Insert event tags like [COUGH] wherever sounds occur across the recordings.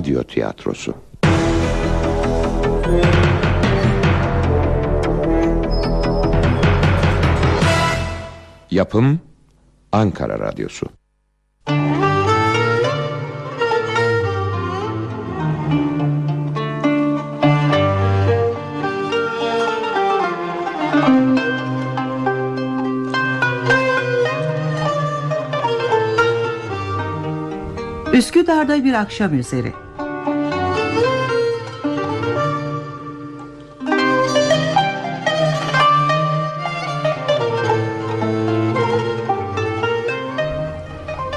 Radyo Tiyatrosu Yapım Ankara Radyosu Üsküdar'da bir akşam üzeri.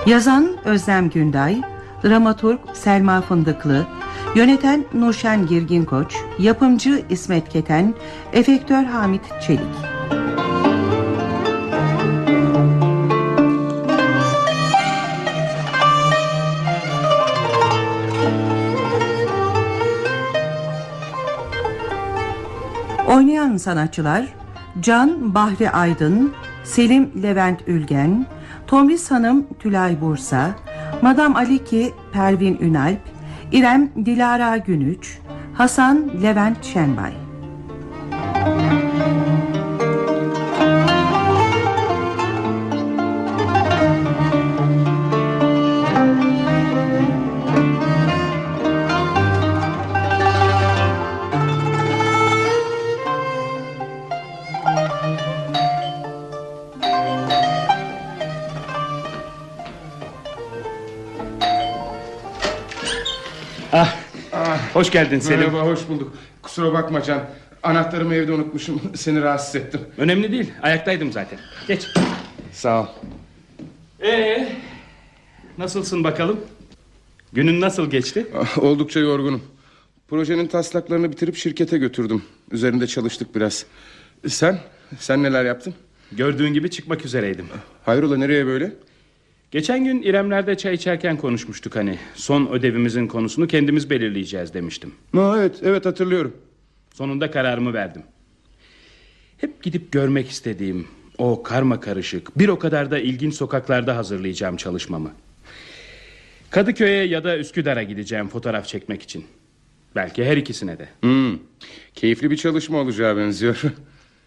Yazan Özlem Günday, dramaturg Selma Fındıklı, yöneten Nurşen Girgin Koç, yapımcı İsmet Keten, efektör Hamit Çelik. Oynayan sanatçılar Can Bahri Aydın, Selim Levent Ülgen, Tomris Hanım Tülay Bursa, Madam Aliki Pervin Ünalp, İrem Dilara Günüç, Hasan Levent Şenbay. Hoş geldin Selim. Merhaba hoş bulduk. Kusura bakma Can. Anahtarımı evde unutmuşum. [LAUGHS] Seni rahatsız ettim. Önemli değil. Ayaktaydım zaten. Geç. Sağ ol. Ee, nasılsın bakalım? Günün nasıl geçti? Ah, Oldukça yorgunum. Projenin taslaklarını bitirip şirkete götürdüm. Üzerinde çalıştık biraz. Sen? Sen neler yaptın? Gördüğün gibi çıkmak üzereydim. Hayrola nereye böyle? Geçen gün İremler'de çay içerken konuşmuştuk hani. Son ödevimizin konusunu kendimiz belirleyeceğiz demiştim. Ha, evet evet hatırlıyorum. Sonunda kararımı verdim. Hep gidip görmek istediğim o karma karışık bir o kadar da ilginç sokaklarda hazırlayacağım çalışmamı. Kadıköy'e ya da Üsküdar'a gideceğim fotoğraf çekmek için. Belki her ikisine de. Hmm, keyifli bir çalışma olacağı benziyor.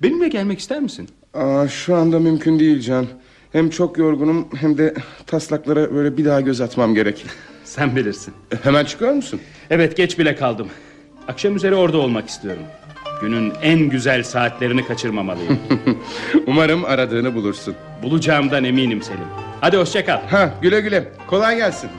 Benimle gelmek ister misin? Aa, şu anda mümkün değil Can. Hem çok yorgunum hem de taslaklara böyle bir daha göz atmam gerek. [LAUGHS] Sen bilirsin. Hemen çıkıyor musun? Evet geç bile kaldım. Akşam üzeri orada olmak istiyorum. Günün en güzel saatlerini kaçırmamalıyım. [LAUGHS] Umarım aradığını bulursun. Bulacağımdan eminim Selim. Hadi hoşça kal. Ha güle güle. Kolay gelsin.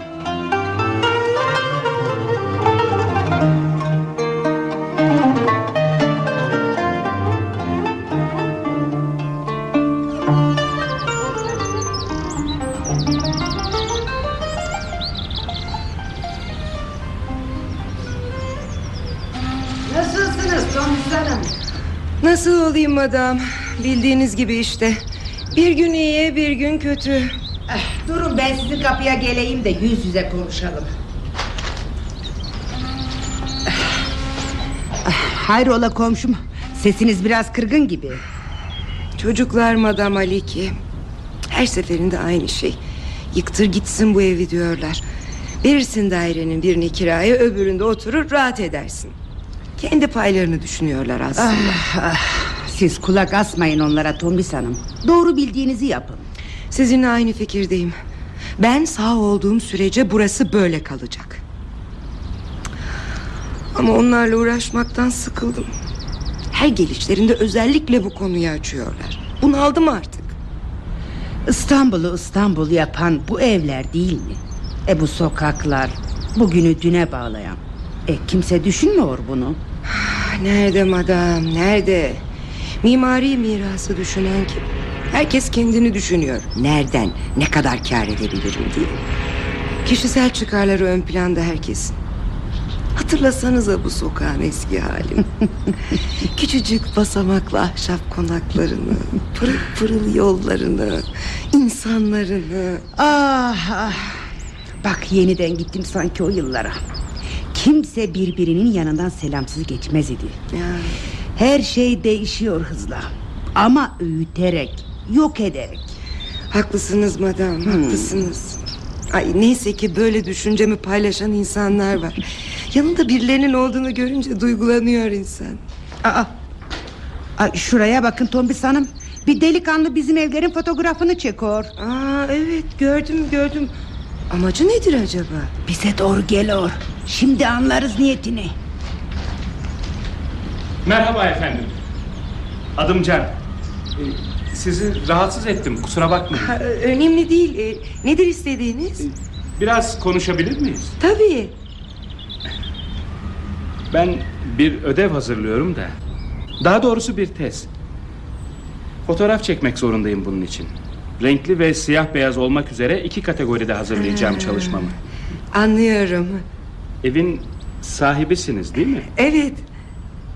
Nasıl olayım madam? Bildiğiniz gibi işte. Bir gün iyi, bir gün kötü. Eh, durun ben sizin kapıya geleyim de yüz yüze konuşalım. Ah, Hayrola komşum? Sesiniz biraz kırgın gibi. Çocuklar madam Aliki. Her seferinde aynı şey. Yıktır gitsin bu evi diyorlar. Verirsin dairenin birini kiraya, öbüründe oturur rahat edersin. Kendi paylarını düşünüyorlar aslında. Siz kulak asmayın onlara Tomris Hanım. Doğru bildiğinizi yapın. Sizinle aynı fikirdeyim. Ben sağ olduğum sürece burası böyle kalacak. Ama onlarla uğraşmaktan sıkıldım. Her gelişlerinde özellikle bu konuyu açıyorlar. Bunaldım artık. İstanbul'u İstanbul yapan bu evler değil mi? E bu sokaklar, bugünü düne bağlayan. E kimse düşünmüyor bunu. Ah, Nerede madam, nerede? Mimari mirası düşünen kim? Herkes kendini düşünüyor. Nereden, ne kadar kâr edebilirim diye. Kişisel çıkarları ön planda herkesin. Hatırlasanıza bu sokağın eski halini. [LAUGHS] Küçücük basamaklı ahşap konaklarını, pırıl pırıl yollarını, insanlarını. Ah ah. Bak yeniden gittim sanki o yıllara. Kimse birbirinin yanından selamsız geçmez idi. Ya, Her şey değişiyor hızla. Ama öğüterek, yok ederek. haklısınız madam, haklısınız. Ay neyse ki böyle düşüncemi paylaşan insanlar var. Yanında birilerinin olduğunu görünce duygulanıyor insan. Aa, Aa, şuraya bakın Tombis Hanım. Bir delikanlı bizim evlerin fotoğrafını çekiyor. Aa evet gördüm gördüm. Amacı nedir acaba? Bize doğru geliyor. Şimdi anlarız niyetini. Merhaba efendim. Adım Can. Ee, Sizi rahatsız ettim kusura bakmayın. Ha, önemli değil. Ee, nedir istediğiniz? Biraz konuşabilir miyiz? Tabii. Ben bir ödev hazırlıyorum da. Daha doğrusu bir tez. Fotoğraf çekmek zorundayım bunun için. Renkli ve siyah beyaz olmak üzere iki kategoride hazırlayacağım çalışmamı. Anlıyorum. Evin sahibisiniz değil mi? Evet.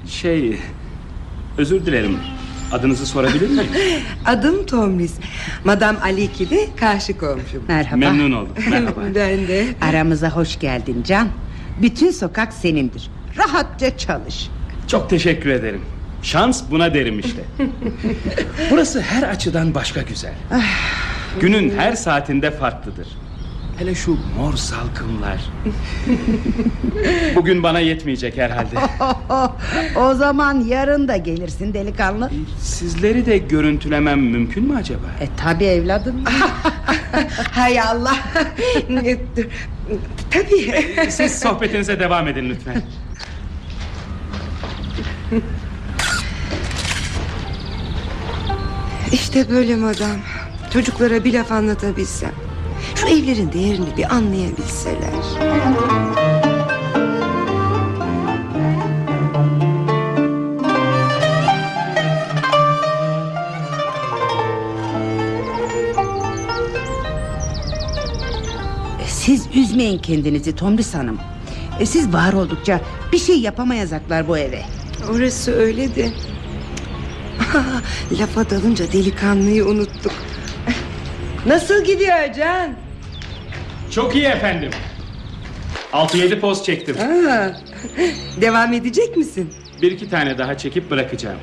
Şey... Özür dilerim. Adınızı sorabilir miyim? [LAUGHS] Adım Tomris. Madam Aliki de karşı komşum. Merhaba. Memnun oldum. [LAUGHS] Merhaba. Ben de. Aramıza hoş geldin Can. Bütün sokak senindir. Rahatça çalış. Çok teşekkür ederim. Şans buna derim işte. [LAUGHS] Burası her açıdan başka güzel. Günün her saatinde farklıdır. Hele şu mor salkımlar. [LAUGHS] Bugün bana yetmeyecek herhalde. [LAUGHS] o zaman yarın da gelirsin delikanlı. Sizleri de görüntülemem mümkün mü acaba? E tabi evladım. Hay Allah. Tabii. Siz sohbetinize devam edin lütfen. İşte böyle madam. Çocuklara bir laf anlatabilsem. Şu evlerin değerini bir anlayabilseler. E, Siz üzmeyin kendinizi Tomris Hanım. E, Siz var oldukça bir şey yapamayacaklar bu eve. Orası öyle de. [LAUGHS] Lafa dalınca delikanlıyı unuttuk. Nasıl gidiyor Can? Çok iyi efendim. 6-7 poz çektim. Aa, [LAUGHS] devam edecek misin? Bir iki tane daha çekip bırakacağım.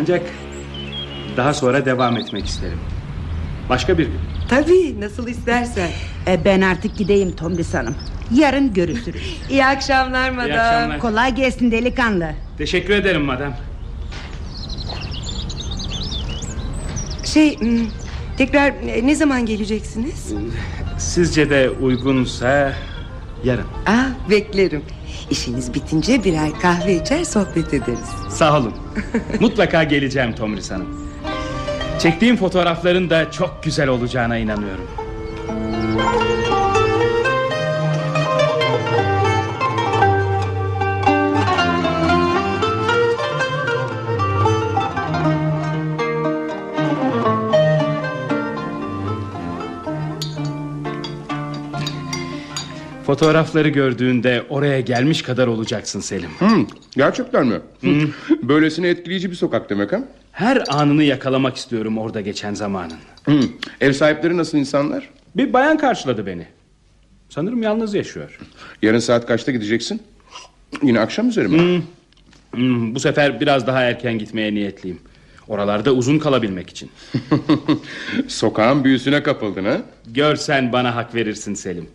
Ancak daha sonra devam etmek isterim. Başka bir gün. Tabii nasıl istersen. E, Ben artık gideyim Tomris Hanım. Yarın görüşürüz. İyi akşamlar madam. İyi akşamlar. Kolay gelsin delikanlı. Teşekkür ederim madam. Şey hmm, tekrar e, ne zaman geleceksiniz? Sizce de uygunsa yarın. Aa, beklerim. İşiniz bitince birer kahve içer sohbet ederiz. Sağ olun. Mutlaka geleceğim Tomris Hanım. Çektiğim fotoğrafların da çok güzel olacağına inanıyorum. Fotoğrafları gördüğünde oraya gelmiş kadar olacaksın Selim. Hmm, gerçekten mi? Böylesine etkileyici bir sokak demek ha? Her anını yakalamak istiyorum orada geçen zamanın. Hmm, Ev sahipleri nasıl insanlar? Bir bayan karşıladı beni. Sanırım yalnız yaşıyor. Yarın saat kaçta gideceksin? Yine akşam üzeri mi? Hmm, bu sefer biraz daha erken gitmeye niyetliyim. Oralarda uzun kalabilmek için. [LAUGHS] Sokağın büyüsüne kapıldın ha? Görsen bana hak verirsin Selim.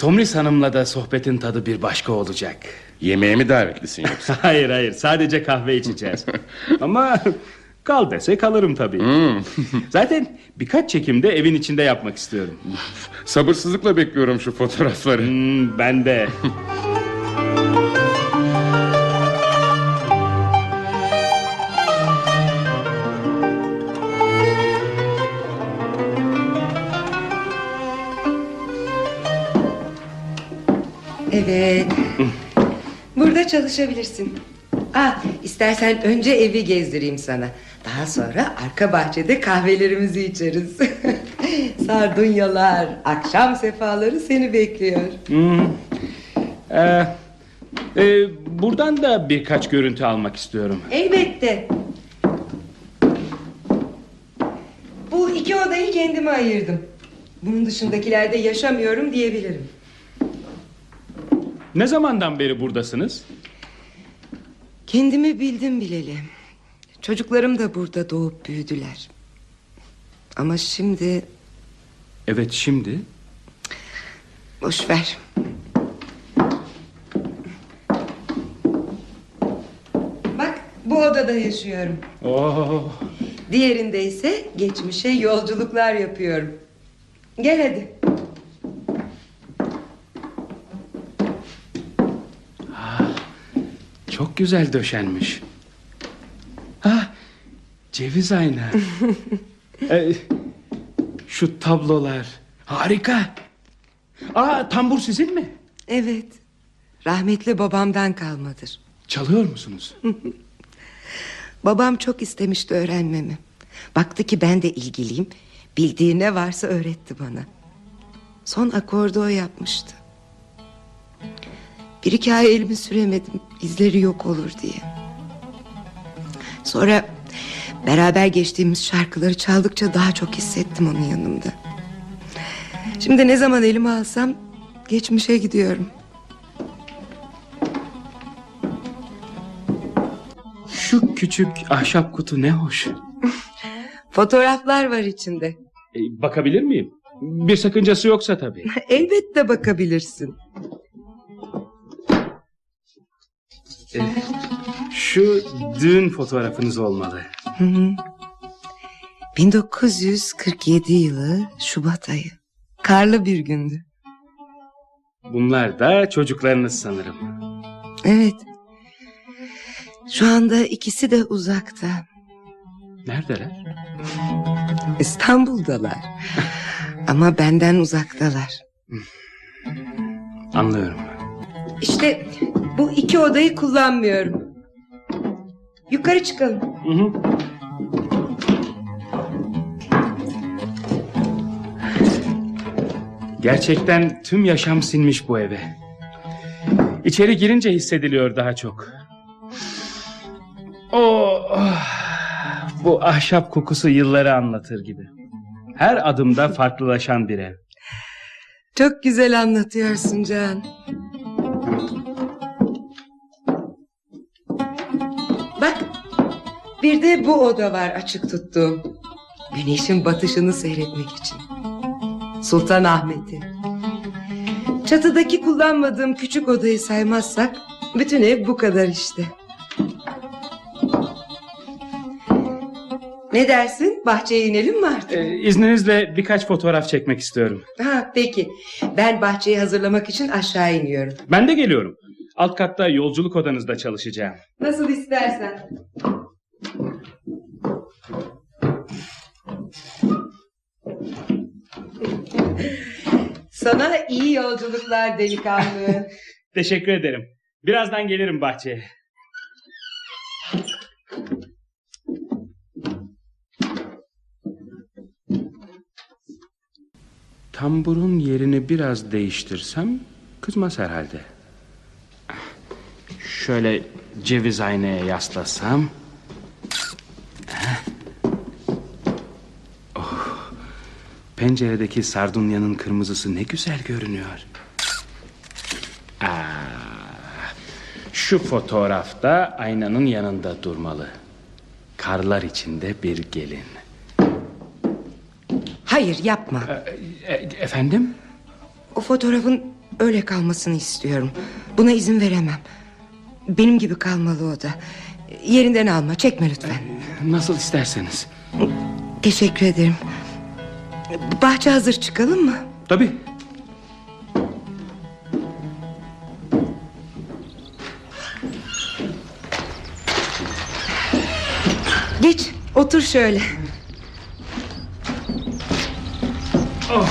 Tomris Hanım'la da sohbetin tadı bir başka olacak. Yemeğe mi davetlisin yoksa? [LAUGHS] Hayır hayır sadece kahve içeceğiz. [LAUGHS] Ama kal dese kalırım tabii. [LAUGHS] Zaten birkaç çekimde evin içinde yapmak istiyorum. Sabırsızlıkla bekliyorum şu fotoğrafları. Hmm, ben de. Evet. Burada çalışabilirsin. Ah, istersen önce evi gezdireyim sana. Daha sonra arka bahçede kahvelerimizi içeriz. [LAUGHS] Sardunyalar, akşam sefaları seni bekliyor. Ee, e, buradan da birkaç görüntü almak istiyorum. Elbette. Bu iki odayı kendime ayırdım. Bunun dışındakilerde yaşamıyorum diyebilirim. Ne zamandan beri buradasınız? Kendimi bildim bileli. Çocuklarım da burada doğup büyüdüler. Ama şimdi Evet şimdi. Boş ver. Bak bu odada yaşıyorum. Oo, Diğerinde ise geçmişe yolculuklar yapıyorum. Gel hadi. Çok güzel döşenmiş. Ha, ceviz ayna. [LAUGHS] Ee, şu tablolar harika. Aa, tambur sizin mi? Evet. Rahmetli babamdan kalmadır. Çalıyor musunuz? [LAUGHS] Babam çok istemişti öğrenmemi. Baktı ki ben de ilgiliyim. Bildiği ne varsa öğretti bana. Son akordu o yapmıştı. Bir iki ay elimi süremedim. İzleri yok olur diye. Sonra beraber geçtiğimiz şarkıları çaldıkça daha çok hissettim onun yanımda. Şimdi ne zaman elime alsam geçmişe gidiyorum. Şu küçük ahşap kutu ne hoş. [LAUGHS] Fotoğraflar var içinde. Ee, bakabilir miyim? Bir sakıncası yoksa tabii. [LAUGHS] Elbette bakabilirsin. Ee, şu düğün fotoğrafınız olmalı. Hı hı. 1947 yılı Şubat ayı. Karlı bir gündü. Bunlar da çocuklarınız sanırım. Evet. Şu anda ikisi de uzakta. Neredeler? İstanbul'dalar. Ama benden uzaktalar. Anlıyorum. İşte bu iki odayı kullanmıyorum. Yukarı çıkalım. Hı hı. Gerçekten tüm yaşam sinmiş bu eve. İçeri girince hissediliyor daha çok. Oh, bu ahşap kokusu yılları anlatır gibi. Her adımda farklılaşan bir ev. Çok güzel anlatıyorsun Can. Bak bir de bu oda var açık tuttuğum. Güneşin batışını seyretmek için. Sultan Ahmet'i. Çatıdaki kullanmadığım küçük odayı saymazsak bütün ev bu kadar işte. Ne dersin? Bahçeye inelim mi artık? Ee, izninizle birkaç fotoğraf çekmek istiyorum. Ha, peki. Ben bahçeyi hazırlamak için aşağı iniyorum. Ben de geliyorum. Alt katta yolculuk odanızda çalışacağım. Nasıl istersen. [LAUGHS] Sana iyi yolculuklar delikanlı. Teşekkür ederim. Birazdan gelirim bahçeye. Tamburun yerini biraz değiştirsem kızmaz herhalde. Şöyle ceviz aynaya yaslasam. Oh, penceredeki sardunyanın kırmızısı ne güzel görünüyor. Aa, şu fotoğrafta aynanın yanında durmalı. Karlar içinde bir gelin. Hayır yapma. E, efendim? O fotoğrafın öyle kalmasını istiyorum. Buna izin veremem. Benim gibi kalmalı o da. Yerinden alma çekme lütfen. Nasıl isterseniz. Teşekkür ederim. Bahçe hazır çıkalım mı? Tabii. Geç otur şöyle. Oh,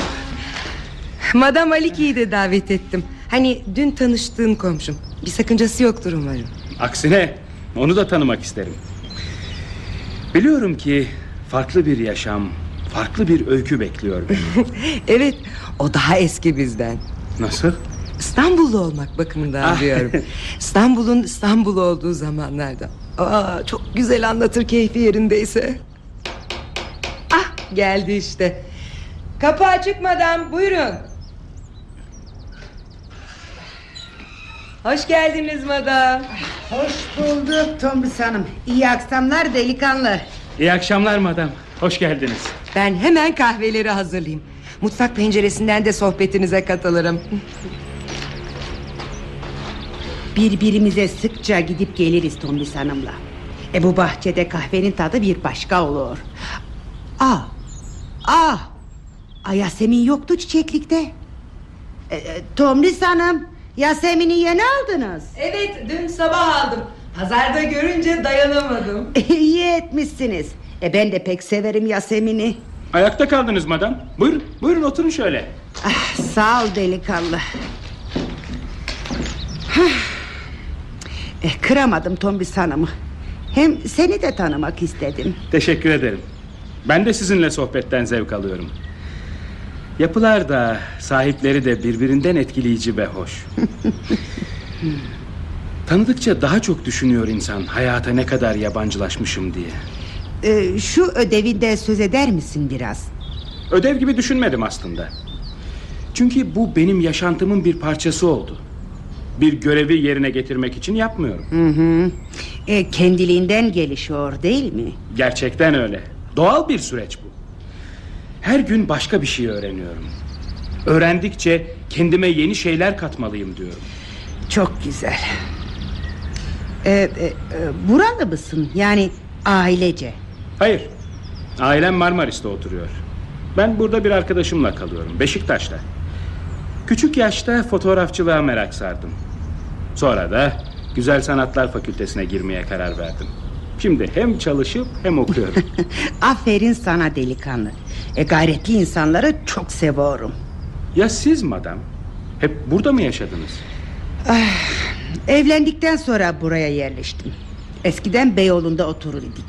Madame Aliki'yi de davet ettim. Hani dün tanıştığım komşum. Bir sakıncası yoktur umarım. aksine onu da tanımak isterim. Biliyorum ki farklı bir yaşam, farklı bir öykü bekliyor beni. [LAUGHS] Evet o daha eski bizden. Nasıl? İstanbullu olmak bakımından Ah. diyorum. [LAUGHS] İstanbul'un İstanbul olduğu zamanlarda. Aa, çok güzel anlatır keyfi yerindeyse. Ah geldi işte. Kapı açık madam buyurun. Hoş geldiniz madam. Hoş bulduk Tombis Hanım. İyi akşamlar delikanlı. İyi akşamlar madam. Hoş geldiniz. Ben hemen kahveleri hazırlayayım. Mutfak penceresinden de sohbetinize katılırım. Birbirimize sıkça gidip geliriz Tombis Hanım'la. E bu bahçede kahvenin tadı bir başka olur. Ah, ah, Ay Yasemin yoktu çiçeklikte. E, e, Tomris Hanım, Yasemin'i yeni aldınız. Evet dün sabah aldım. Pazarda görünce dayanamadım. [LAUGHS] İyi etmişsiniz. E ben de pek severim Yasemin'i. Ayakta kaldınız madam. Buyurun, buyurun oturun şöyle. Ah, sağ ol delikanlı. Hah. E, kıramadım Tombis Hanım'ı. Hem seni de tanımak istedim. Teşekkür ederim. Ben de sizinle sohbetten zevk alıyorum. Yapılar da sahipleri de birbirinden etkileyici ve hoş. [LAUGHS] Tanıdıkça daha çok düşünüyor insan hayata ne kadar yabancılaşmışım diye. E, şu ödevinde söz eder misin biraz? Ödev gibi düşünmedim aslında. Çünkü bu benim yaşantımın bir parçası oldu. Bir görevi yerine getirmek için yapmıyorum. Hı hı. E, kendiliğinden gelişiyor değil mi? Gerçekten öyle. Doğal bir süreç bu. Her gün başka bir şey öğreniyorum. Öğrendikçe kendime yeni şeyler katmalıyım diyorum. Çok güzel. E, e, e, buralı mısın? Yani ailece. Hayır. Ailem Marmaris'te oturuyor. Ben burada bir arkadaşımla kalıyorum. Beşiktaş'ta. Küçük yaşta fotoğrafçılığa merak sardım. Sonra da Güzel Sanatlar Fakültesine girmeye karar verdim. Şimdi hem çalışıp hem okuyorum. [LAUGHS] Aferin sana delikanlı. E, gayretli insanları çok seviyorum. ya siz madam? Hep burada mı yaşadınız? Evlendikten sonra buraya yerleştim. Eskiden Beyoğlu'nda otururduk.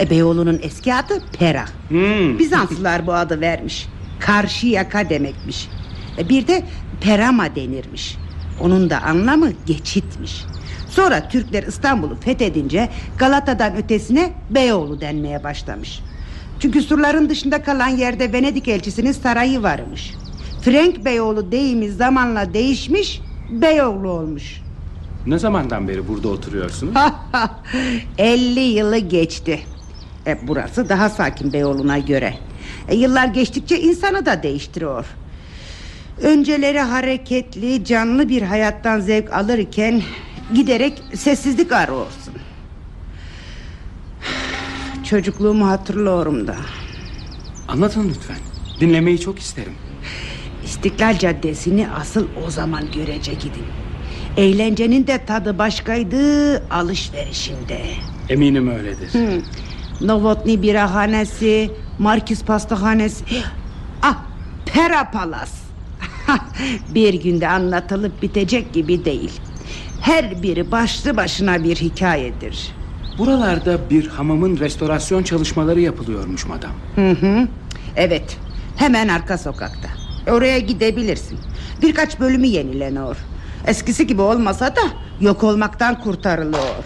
E, Beyoğlu'nun eski adı Pera. Hmm. Bizanslılar bu adı vermiş. Karşı yaka demekmiş. E, bir de Perama denirmiş. Onun da anlamı geçitmiş. Sonra Türkler İstanbul'u fethedince Galata'dan ötesine Beyoğlu denmeye başlamış. Çünkü surların dışında kalan yerde Venedik elçisinin sarayı varmış. Frank Beyoğlu deyimi zamanla değişmiş, Beyoğlu olmuş. Ne zamandan beri burada oturuyorsunuz? 50 yılı geçti. E, burası daha sakin Beyoğlu'na göre. E, yıllar geçtikçe insanı da değiştiriyor. Önceleri hareketli, canlı bir hayattan zevk alırken giderek sessizlik arıyorsun. Çocukluğumu hatırlıyorum da. Anlatın lütfen. Dinlemeyi çok isterim. İstiklal Caddesi'ni asıl o zaman görecek idim. Eğlencenin de tadı başkaydı alışverişinde. Eminim öyledir. Novotny birahanesi, Markis pastahanesi. Ah, Pera Palas. [LAUGHS] bir günde anlatılıp bitecek gibi değil. Her biri başlı başına bir hikayedir. Buralarda bir hamamın restorasyon çalışmaları yapılıyormuş madam. Hı hı. Evet, hemen arka sokakta. Oraya gidebilirsin. Birkaç bölümü yenileniyor. Eskisi gibi olmasa da yok olmaktan kurtarılıyor.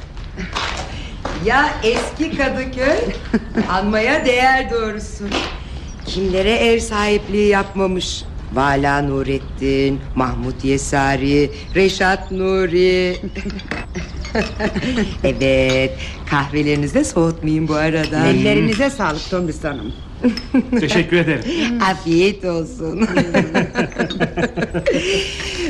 Ya eski Kadıköy [LAUGHS] Anmaya değer doğrusu Kimlere ev sahipliği yapmamış Vala Nurettin Mahmut Yesari Reşat Nuri [LAUGHS] Evet Kahvelerinizi de soğutmayayım bu arada Ellerinize sağlık Tombis Hanım. Teşekkür ederim. [LAUGHS] Afiyet olsun [LAUGHS]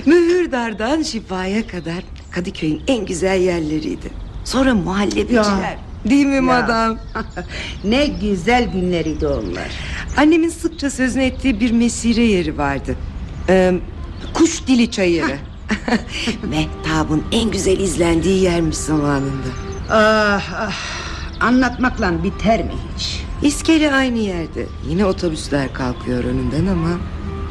Mühürdar'dan Şifa'ya kadar Kadıköy'ün en güzel yerleriydi Sonra muhallebiciler Ya. Değil mi Ya. madam? [LAUGHS] ne güzel günleriydi onlar. Annemin sıkça sözünü ettiği bir mesire yeri vardı. Ee, kuş dili çayırı. [LAUGHS] Mehtabın en güzel izlendiği yermiş zamanında. Ah, ah, anlatmakla biter mi hiç? İskele aynı yerde. Yine otobüsler kalkıyor önünden ama...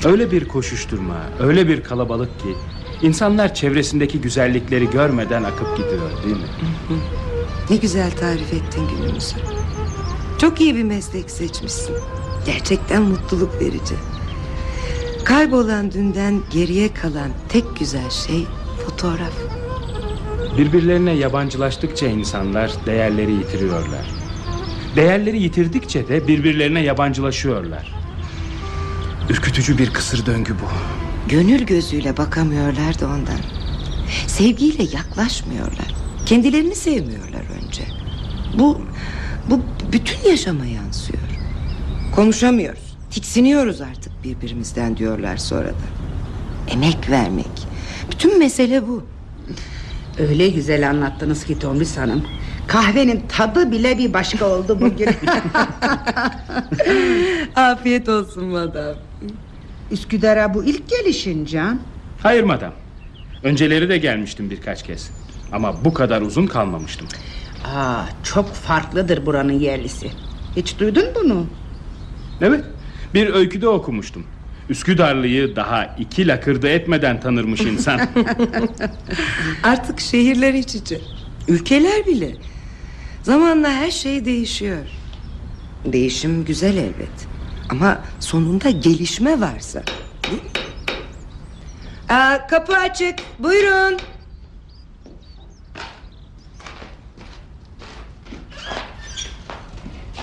Öyle bir koşuşturma, öyle bir kalabalık ki insanlar çevresindeki güzellikleri görmeden akıp gidiyor değil mi? Ne güzel tarif ettin günümüzü. Çok iyi bir meslek seçmişsin. Gerçekten mutluluk verici. Kaybolan dünden geriye kalan tek güzel şey fotoğraf. Birbirlerine yabancılaştıkça insanlar değerleri yitiriyorlar. Değerleri yitirdikçe de birbirlerine yabancılaşıyorlar. Ürkütücü bir kısır döngü bu. Gönül gözüyle bakamıyorlar da ondan. Sevgiyle yaklaşmıyorlar. Kendilerini sevmiyorlar önce. Bu bu bütün yaşama yansıyor. Konuşamıyoruz. Tiksiniyoruz artık birbirimizden diyorlar sonra da. Emek vermek. Bütün mesele bu. Öyle güzel anlattınız ki Tomris Hanım. Kahvenin tadı bile bir başka oldu bugün. [LAUGHS] Afiyet olsun madam. Üsküdar'a bu ilk gelişin Can. Hayır madam. Önceleri de gelmiştim birkaç kez. Ama bu kadar uzun kalmamıştım. Aa, çok farklıdır buranın yerlisi. Hiç duydun bunu? Evet. Bir öyküde okumuştum. Üsküdarlıyı daha iki lakırdı etmeden tanırmış insan. [LAUGHS] Artık şehirler iç içe. Ülkeler bile. Zamanla her şey değişiyor. Değişim güzel elbet. Ama sonunda gelişme varsa. Aa, kapı açık. Buyurun.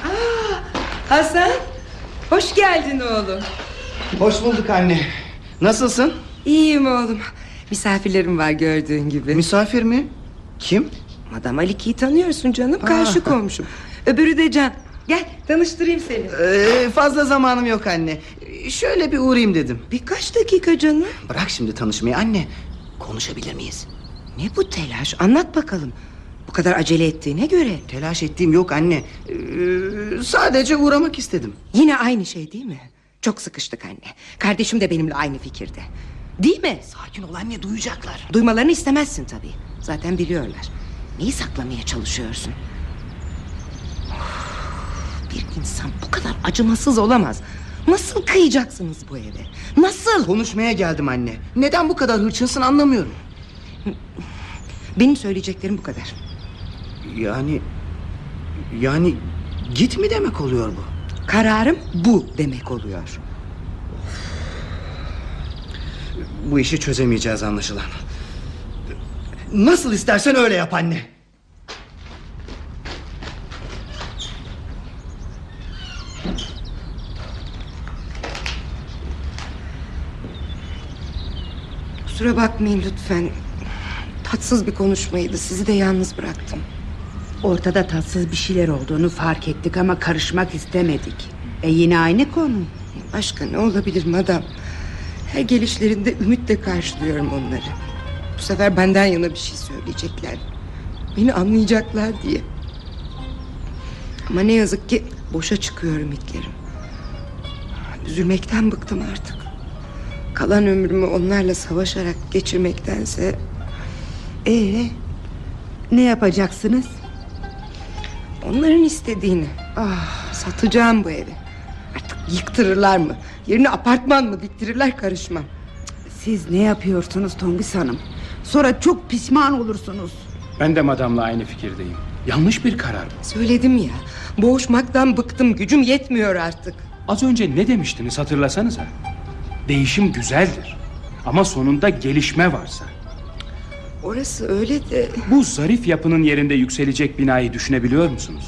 Aa, Hasan. Hoş geldin oğlum. Hoş bulduk anne. Nasılsın? İyiyim oğlum. Misafirlerim var gördüğün gibi. Misafir mi? Kim? Madam Aliki'yi tanıyorsun canım karşı komşum Öbürü de Can Gel tanıştırayım seni Ee, fazla zamanım yok anne. Şöyle bir uğrayayım dedim. Birkaç dakika canım Bırak şimdi tanışmayı anne. Konuşabilir miyiz? Ne bu telaş anlat bakalım Bu kadar acele ettiğine göre. Telaş ettiğim yok anne. Ee, sadece uğramak istedim. Yine aynı şey değil mi? Çok sıkıştık anne. Kardeşim de benimle aynı fikirde. Değil mi? Sakin ol anne duyacaklar. Duymalarını istemezsin tabii. Zaten biliyorlar. Neyi saklamaya çalışıyorsun? Of, Bir insan bu kadar acımasız olamaz. Nasıl kıyacaksınız bu eve? Nasıl? Konuşmaya geldim anne. Neden bu kadar hırçınsın anlamıyorum. Benim söyleyeceklerim bu kadar Yani... Yani git mi demek oluyor bu? Kararım bu demek oluyor Bu işi çözemeyeceğiz anlaşılan. Nasıl istersen öyle yap anne. Kusura bakmayın lütfen Tatsız bir konuşmaydı sizi de yalnız bıraktım Ortada tatsız bir şeyler olduğunu fark ettik ama karışmak istemedik. E yine aynı konu. Başka ne olabilir madam Her gelişlerinde ümitle karşılıyorum onları Bu sefer benden yana bir şey söyleyecekler Beni anlayacaklar diye Ama ne yazık ki boşa çıkıyor ümitlerim Üzülmekten bıktım artık Kalan ömrümü onlarla savaşarak geçirmektense Ee, ne yapacaksınız? Onların istediğini ah, Satacağım bu evi Artık yıktırırlar mı Yerine apartman mı diktirirler karışmam Siz ne yapıyorsunuz Tombis Hanım? Sonra çok pişman olursunuz. ben de madamla aynı fikirdeyim. Yanlış bir karar bu. Söyledim ya Boğuşmaktan bıktım gücüm yetmiyor artık Az önce ne demiştiniz hatırlasanıza. Değişim güzeldir. Ama sonunda gelişme varsa. Orası öyle de Bu zarif yapının yerinde yükselecek binayı düşünebiliyor musunuz?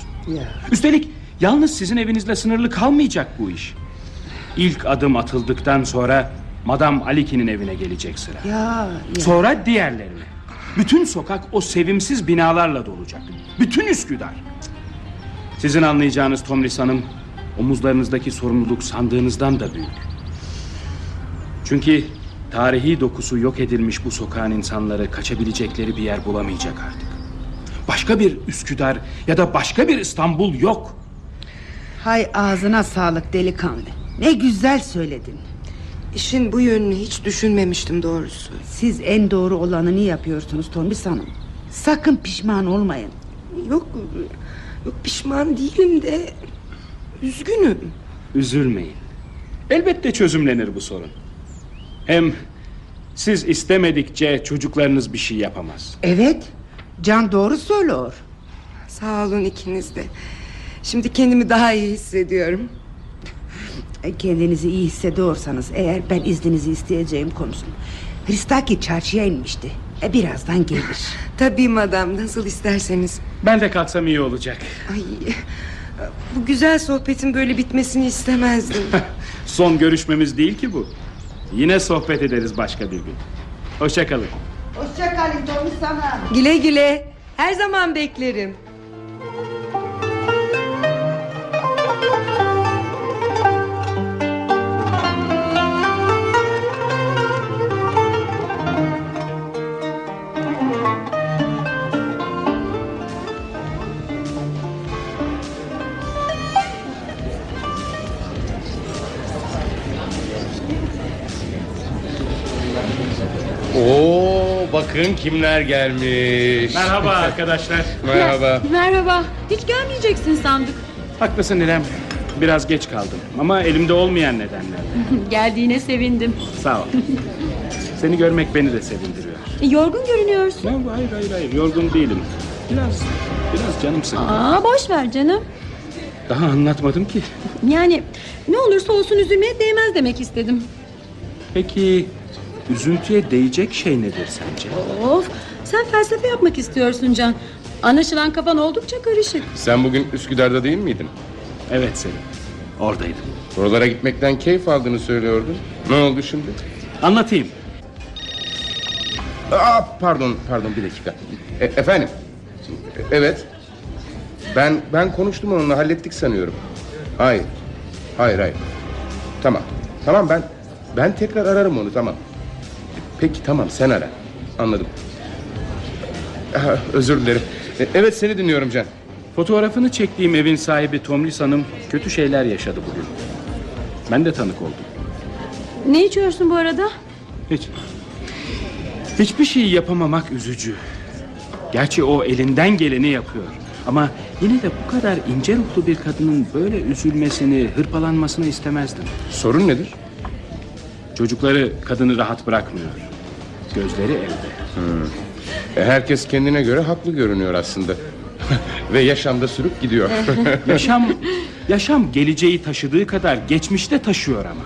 Üstelik yalnız sizin evinizle sınırlı kalmayacak bu iş. İlk adım atıldıktan sonra Madam Aliki'nin evine gelecek sıra. Ya, ya. Sonra diğerlerine. Bütün sokak o sevimsiz binalarla dolacak. Bütün Üsküdar. Sizin anlayacağınız Tomris Hanım... ...omuzlarınızdaki sorumluluk sandığınızdan da büyük. Çünkü tarihi dokusu yok edilmiş bu sokağın insanları... ...kaçabilecekleri bir yer bulamayacak artık. Başka bir Üsküdar ya da başka bir İstanbul yok. Hay ağzına sağlık delikanlı. Ne güzel söyledin. işin bu yönünü hiç düşünmemiştim doğrusu Siz en doğru olanını yapıyorsunuz Tombis Hanım. Sakın pişman olmayın. Yok Yok pişman değilim de Üzgünüm Üzülmeyin. Elbette çözümlenir bu sorun. Hem siz istemedikçe çocuklarınız bir şey yapamaz. Evet, Can doğru söylüyor. Sağ olun ikiniz de Şimdi kendimi daha iyi hissediyorum E, Kendinizi iyi hissediyorsanız eğer ben izninizi isteyeceğim konuşun. Hristaki çarşıya inmişti. E, birazdan gelir. [LAUGHS] Tabii madam nasıl isterseniz Ben de kalksam iyi olacak. Ay, bu güzel sohbetin böyle bitmesini istemezdim [LAUGHS] Son görüşmemiz değil ki bu. Yine sohbet ederiz başka bir gün. Hoşçakalın. Hoşçakalın Tombis Hanım. Güle güle her zaman beklerim bakın kimler gelmiş. Merhaba arkadaşlar. Merhaba. Merhaba. Hiç gelmeyeceksin sandık. Haklısın İrem. Biraz geç kaldım ama elimde olmayan nedenlerle. [LAUGHS] Geldiğine sevindim. Sağ ol. Seni görmek beni de sevindiriyor. E, yorgun görünüyorsun. Ya, hayır hayır hayır yorgun değilim. Biraz biraz canım sıkkın. Aa, boş ver canım. Daha anlatmadım ki. Yani ne olursa olsun üzülmeye değmez demek istedim. Peki üzüntüye değecek şey nedir sence? Of, sen felsefe yapmak istiyorsun Can. Anlaşılan kafan oldukça karışık. Sen bugün Üsküdar'da değil miydin? Evet Selim. Oradaydım. Oralara gitmekten keyif aldığını söylüyordun. Ne oldu şimdi? Anlatayım. Aa, pardon, pardon bir dakika. E, efendim? E, evet. Ben ben konuştum onunla hallettik sanıyorum. Hayır. Hayır hayır. Tamam. Tamam ben ben tekrar ararım onu tamam. Peki tamam sen ara. Anladım. Aha, özür dilerim. E, evet seni dinliyorum Can. Fotoğrafını çektiğim evin sahibi Tomris Hanım kötü şeyler yaşadı bugün. Ben de tanık oldum. Ne içiyorsun bu arada? Hiç. Hiçbir şey yapamamak üzücü. Gerçi o elinden geleni yapıyor. Ama yine de bu kadar ince ruhlu bir kadının böyle üzülmesini, hırpalanmasını istemezdim. Sorun nedir? Çocukları kadını rahat bırakmıyor. Gözleri evde. E, herkes kendine göre haklı görünüyor aslında. [LAUGHS] Ve yaşamda sürüp gidiyor. [LAUGHS] Yaşam yaşam geleceği taşıdığı kadar geçmişte taşıyor ama.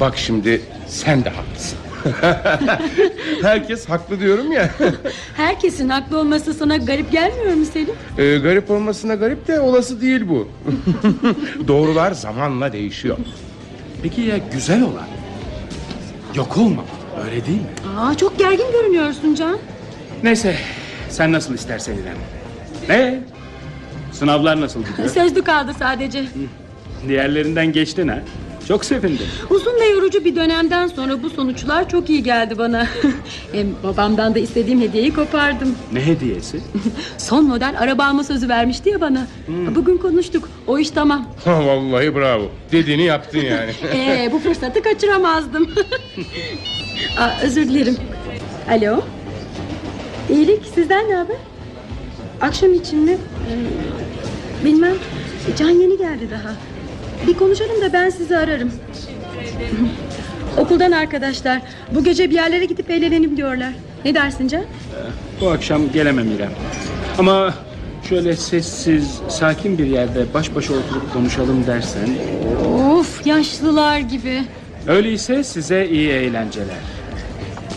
Bak şimdi sen de haklısın. [LAUGHS] Herkes haklı diyorum ya. Herkesin haklı olması sana garip gelmiyor mu Selim? Ee, garip olmasına garip de olası değil bu. Doğrular zamanla değişiyor. Peki ya güzel olan? Yok olmamalı öyle değil mi? Aa, çok gergin görünüyorsun Can. Neyse sen nasıl istersen İrem. Ne? Sınavlar nasıl gidiyor? Sözlü kaldı sadece. Diğerlerinden geçtin ha? Çok sevindim. Uzun ve yorucu bir dönemden sonra bu sonuçlar çok iyi geldi bana. [LAUGHS] Hem babamdan da istediğim hediyeyi kopardım. Ne hediyesi? [LAUGHS] Son model araba alma sözü vermişti ya bana. Bugün konuştuk. O iş tamam. [LAUGHS] Ha, vallahi bravo. Dediğini yaptın yani. Ee, bu fırsatı kaçıramazdım. Aa, özür dilerim. Alo. İyilik sizden ne haber? Akşam için mi? Ee, bilmem. Can yeni geldi daha. Bir konuşalım da ben sizi ararım. [LAUGHS] Okuldan arkadaşlar. Bu gece bir yerlere gidip eğlenelim diyorlar. Ne dersin Can? Bu akşam gelemem İrem. Ama şöyle sessiz, sakin bir yerde baş başa oturup konuşalım dersen... Of yaşlılar gibi. Öyleyse size iyi eğlenceler.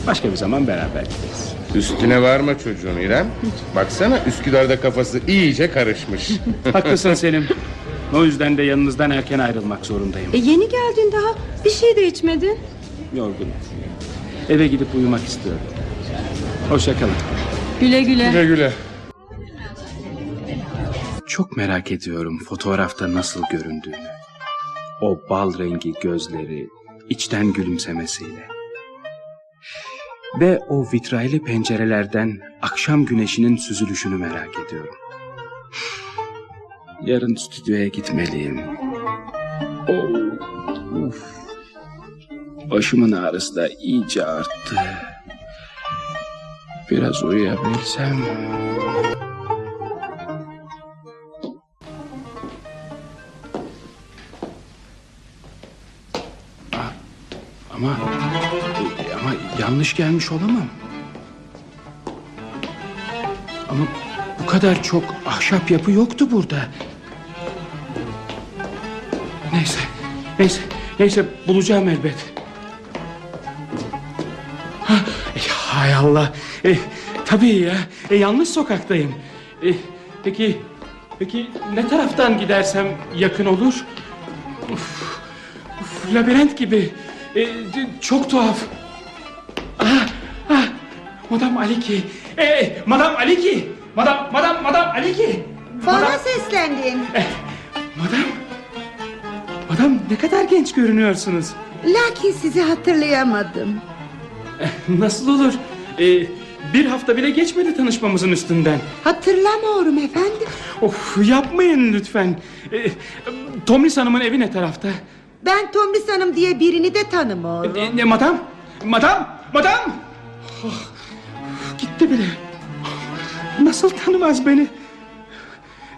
Başka bir zaman beraber gideriz. Üstüne varma çocuğun İrem. Baksana Üsküdar'da kafası iyice karışmış. [LAUGHS] Haklısın Selim. O yüzden de yanınızdan erken ayrılmak zorundayım. E, yeni geldin daha. Bir şey de içmedin. Yorgunum. Eve gidip uyumak istiyorum. Hoşçakalın. Güle güle. güle güle. Çok merak ediyorum fotoğrafta nasıl göründüğünü. O bal rengi gözleri, içten gülümsemesiyle. Ve o vitraylı pencerelerden akşam güneşinin süzülüşünü merak ediyorum. Yarın stüdyoya gitmeliyim. Oh, uf. Başımın ağrısı da iyice arttı. Biraz uyuyabilsem... Ama ama yanlış gelmiş olamam. Ama bu kadar çok ahşap yapı yoktu burada. Neyse, neyse, neyse bulacağım elbet. Ha, hay Allah. E, tabii ya. E, yanlış sokaktayım. E, peki, peki ne taraftan gidersem yakın olur? Uf, uf, labirent gibi. E, çok tuhaf. Ah, ah, Madam Aliki. E, Madam Aliki. Madam, Madam, Madam Aliki. Bana seslendin. Madam. Madam ne kadar genç görünüyorsunuz. Lakin sizi hatırlayamadım. Nasıl olur? E, bir hafta bile geçmedi tanışmamızın üstünden. Hatırlamıyorum efendim. Of yapmayın lütfen. E, Tomris Hanım'ın evi ne tarafta? Ben Tomris Hanım diye birini de tanımıyorum. E, ne, madam? Madam? Madam? Oh, gitti bile. Nasıl tanımaz beni?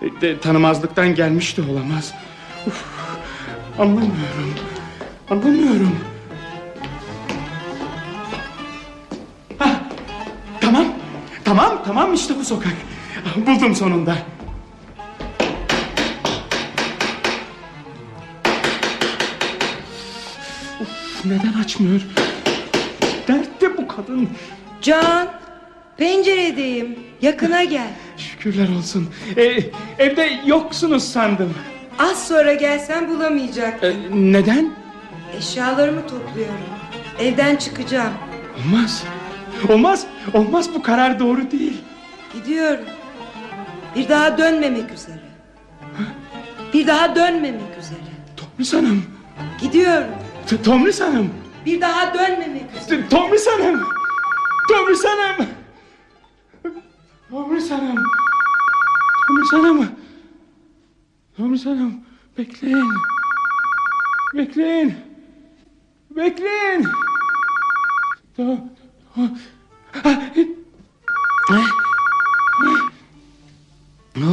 E, De, tanımazlıktan gelmiş de olamaz. Uf, anlamıyorum. Anlamıyorum. Hah, tamam. Tamam tamam işte bu sokak. Buldum sonunda. Neden açmıyor? Dertte bu kadın. Can penceredeyim yakına gel Şükürler olsun. Ee, evde yoksunuz sandım. Az sonra gelsen bulamayacak Ee, neden? Eşyalarımı topluyorum Evden çıkacağım Olmaz. Olmaz. Olmaz bu karar doğru değil. Gidiyorum Bir daha dönmemek üzere Bir daha dönmemek üzere Tomris Hanım. Gidiyorum T- Tomris Hanım. Bir daha dönmemek üzere T- Tomris Hanım. Tomris Hanım. Tomris Hanım. Tomris Hanım. Tomris Hanım. Bekleyin. Bekleyin. Bekleyin. Tamam. Ah, e- Ah. Ah. Ne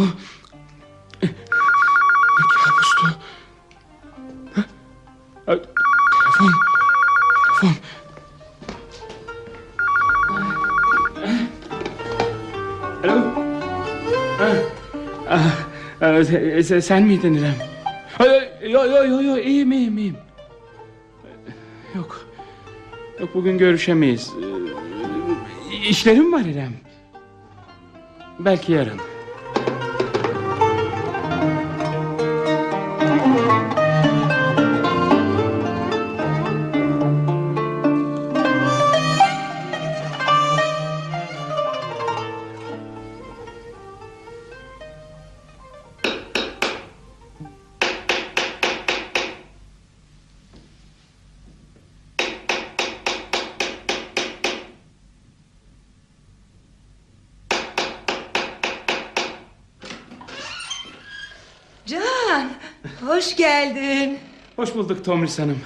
se- se- sen miydin İrem? Ay, Yo yo yo yo iyiyim iyiyim iyiyim. Yok. Yok bugün görüşemeyiz. Ee, İşlerim var İrem. Belki yarın. Hoş geldin Hoş bulduk Tomris Hanım.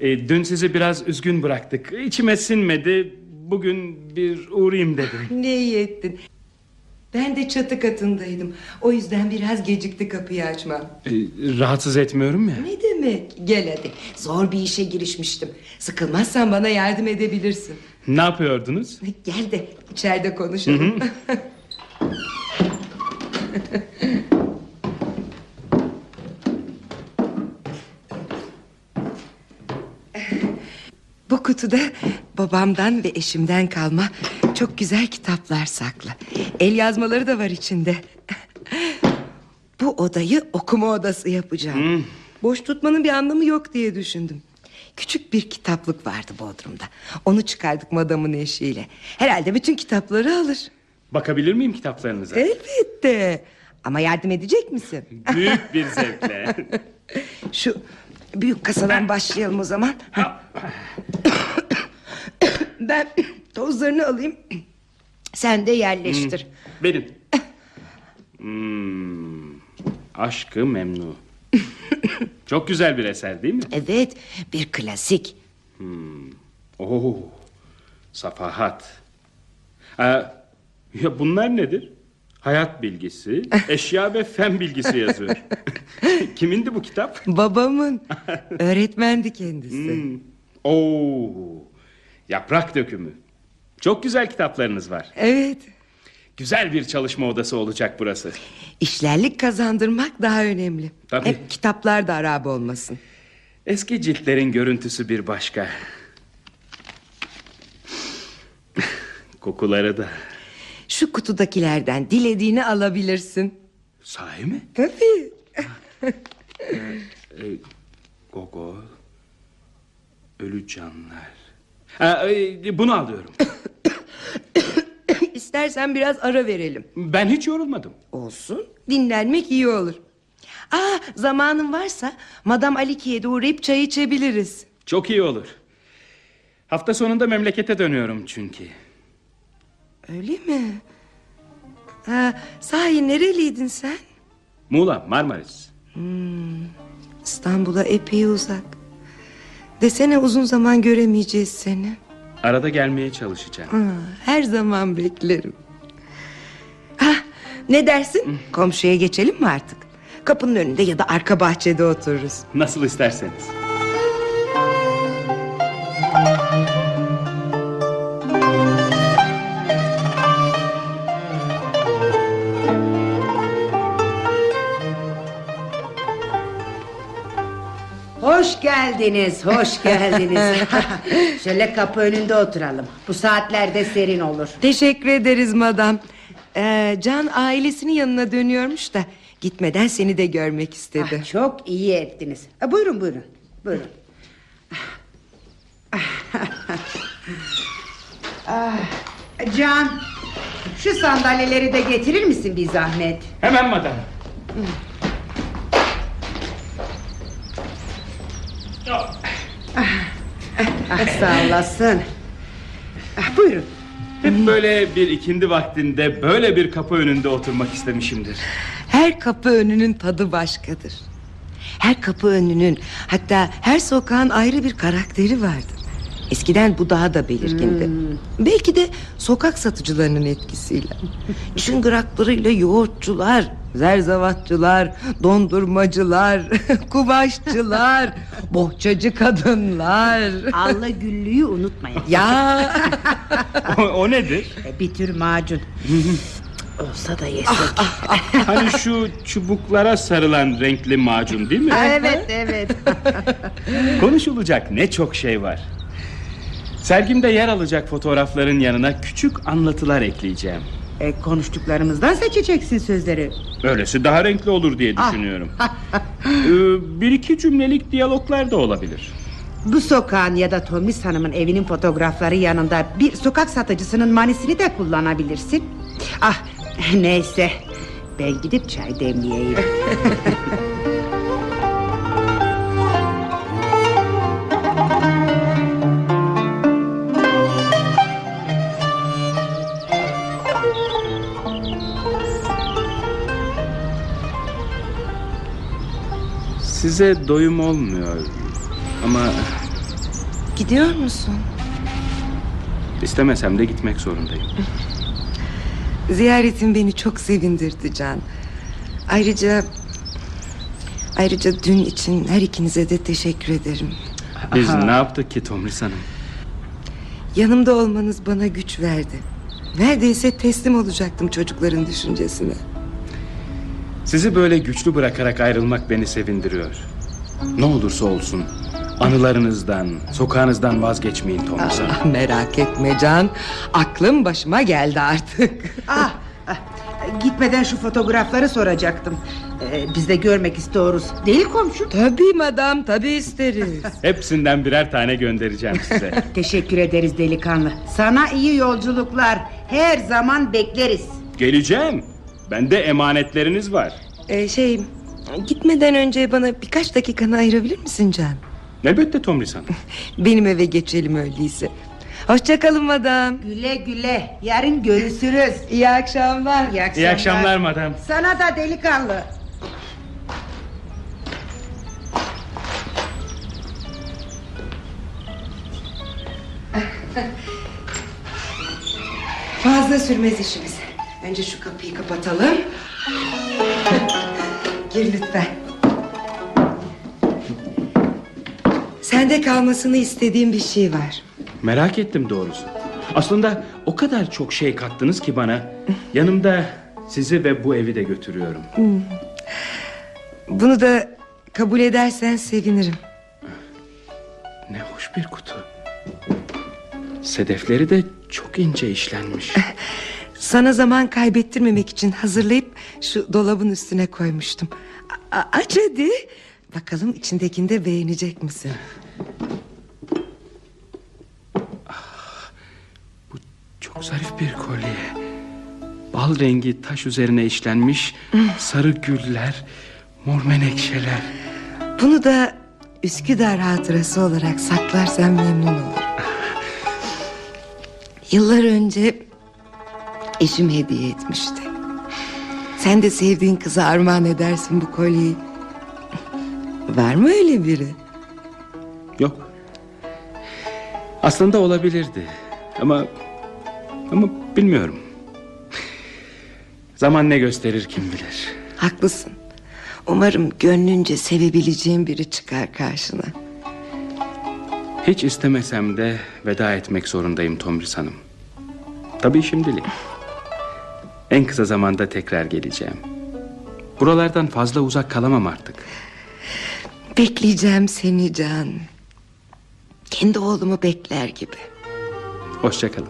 Ee, dün sizi biraz üzgün bıraktık. İçime sinmedi. Bugün bir uğrayayım dedim. Ne iyi ettin Ben de çatı katındaydım O yüzden biraz gecikti kapıyı açmam Ee, rahatsız etmiyorum ya. Ne demek gel hadi Zor bir işe girişmiştim Sıkılmazsan bana yardım edebilirsin Ne yapıyordunuz? Gel de içeride konuşalım [LAUGHS] Bu kutuda babamdan ve eşimden kalma çok güzel kitaplar saklı. El yazmaları da var içinde. [LAUGHS] Bu odayı okuma odası yapacağım. Boş tutmanın bir anlamı yok diye düşündüm. Küçük bir kitaplık vardı Bodrum'da. Onu çıkardık madamın eşiyle. Herhalde bütün kitapları alır. Bakabilir miyim kitaplarınıza? Elbette. Ama yardım edecek misin? Büyük bir [LAUGHS] zevkle. Şu büyük kasadan başlayalım o zaman. [COUGHS] Ben tozlarını alayım. Sen de yerleştir. Verin. Hmm, aşkı memnu. [COUGHS] Çok güzel bir eser değil mi? Evet, bir klasik. Oo, safahat. Aa, ya bunlar nedir? Hayat bilgisi, [LAUGHS] eşya ve fen bilgisi yazıyor. [LAUGHS] Kimindi bu kitap? Babamın. [LAUGHS] Öğretmendi kendisi. Hmm. Oo, yaprak dökümü. Çok güzel kitaplarınız var. Evet. Güzel bir çalışma odası olacak burası. İşlerlik kazandırmak daha önemli. Tabii. Hep kitaplar da harap olmasın. Eski ciltlerin görüntüsü bir başka. Kokuları da. Şu kutudakilerden dilediğini alabilirsin. Sahi mi? Tabii. [LAUGHS] Gogo. Ölü canlar. Ha, e, bunu alıyorum. [COUGHS] İstersen biraz ara verelim. Ben hiç yorulmadım. Olsun. Dinlenmek iyi olur. Aa, zamanın varsa Madam Aliki'ye de uğrayıp çay içebiliriz. Çok iyi olur. Hafta sonunda memlekete dönüyorum çünkü. Öyle mi? Ha, sahi nereliydin sen? Muğla, Marmaris. İstanbul'a epey uzak. Desene uzun zaman göremeyeceğiz seni. Arada gelmeye çalışacağım. Ha, her zaman beklerim. Ha, ne dersin? Komşuya geçelim mi artık? Kapının önünde ya da arka bahçede otururuz. Nasıl isterseniz. Hoş geldiniz, hoş [LAUGHS] geldiniz. [LAUGHS] Şöyle kapı önünde oturalım. Bu saatlerde serin olur. Teşekkür ederiz madam. Ee, Can ailesinin yanına dönüyormuş da gitmeden seni de görmek istedi. Ah, çok iyi ettiniz. Ah, buyurun, buyurun, buyurun. Ah, [LAUGHS] Can, şu sandalyeleri de getirir misin bir zahmet? Hemen madam. Sağ olasın. Ah, buyurun. Hep böyle bir ikindi vaktinde böyle bir kapı önünde oturmak istemişimdir. Her kapı önünün tadı başkadır. Her kapı önünün hatta her sokağın ayrı bir karakteri vardır. Eskiden bu daha da belirgindi. Belki de sokak satıcılarının etkisiyle. [LAUGHS] Çıngıraklarıyla yoğurtçular, zerzavatçılar, dondurmacılar, [LAUGHS] kumaşçılar, [LAUGHS] bohçacı kadınlar. Allah güllüyü unutmayın. Ya O, o nedir? E, bir tür macun. Olsa da yesek. Hani şu çubuklara sarılan renkli macun değil mi? evet, evet. Konuşulacak ne çok şey var. Sergimde yer alacak fotoğrafların yanına küçük anlatılar ekleyeceğim. E, konuştuklarımızdan seçeceksin sözleri. Öylesi daha renkli olur diye düşünüyorum. [LAUGHS] Ee, bir iki cümlelik diyaloglar da olabilir. Bu sokağın ya da Tomis Hanım'ın evinin fotoğrafları yanında bir sokak satıcısının manisini de kullanabilirsin. Ah neyse ben gidip çay demleyeyim. [LAUGHS] Size doyum olmuyor. Ama gidiyor musun? istemesem de gitmek zorundayım. [LAUGHS] Ziyaretin beni çok sevindirdi Can. Ayrıca ayrıca dün için her ikinize de teşekkür ederim. Biz ne yaptık ki Tomris Hanım? Yanımda olmanız bana güç verdi. Neredeyse teslim olacaktım çocukların düşüncesine. Sizi böyle güçlü bırakarak ayrılmak beni sevindiriyor. Ne olursa olsun anılarınızdan, sokağınızdan vazgeçmeyin Tomris Hanım. Ah, merak etme Can. Aklım başıma geldi artık. [LAUGHS] ah, ah, gitmeden şu fotoğrafları soracaktım. Ee, biz de görmek istiyoruz. Değil komşu? tabii madam tabii isteriz. [LAUGHS] Hepsinden birer tane göndereceğim size. [LAUGHS] Teşekkür ederiz delikanlı. Sana iyi yolculuklar. Her zaman bekleriz. Geleceğim. Bende emanetleriniz var. Ee, şey gitmeden önce bana birkaç dakikanı ayırabilir misin Can? Elbette Tomris Hanım. [LAUGHS] Benim eve geçelim öyleyse. Hoşçakalın madam. Güle güle. Yarın görüşürüz. İyi akşamlar. İyi akşamlar. İyi akşamlar madam. Sana da delikanlı. Fazla sürmez işimiz. Önce şu kapıyı kapatalım. [LAUGHS] Gir lütfen. Sende kalmasını istediğim bir şey var. Merak ettim doğrusu. Aslında o kadar çok şey kattınız ki bana. Yanımda sizi ve bu evi de götürüyorum. Bunu da kabul edersen sevinirim. Ne hoş bir kutu. Sedefleri de çok ince işlenmiş. [LAUGHS] Sana zaman kaybettirmemek için hazırlayıp şu dolabın üstüne koymuştum. A- aç hadi. Bakalım içindekini de beğenecek misin? Çok zarif bir kolye. Bal rengi taş üzerine işlenmiş sarı güller, mor menekşeler. Bunu da Üsküdar hatırası olarak saklarsan memnun olurum. [LAUGHS] Yıllar önce eşim hediye etmişti. Sen de sevdiğin kıza armağan edersin bu kolyeyi. Var mı öyle biri? Yok. Aslında olabilirdi. Ama ama bilmiyorum. Zaman ne gösterir kim bilir. Haklısın. Umarım gönlünce sevebileceğin biri çıkar karşına. Hiç istemesem de veda etmek zorundayım Tomris Hanım. Tabii şimdilik. En kısa zamanda tekrar geleceğim. Buralardan fazla uzak kalamam artık. Bekleyeceğim seni Can. Kendi oğlumu bekler gibi. Hoşçakalın.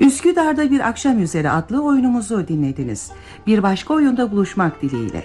Üsküdar'da bir akşam üzeri adlı oyunumuzu dinlediniz. Bir başka oyunda buluşmak dileğiyle.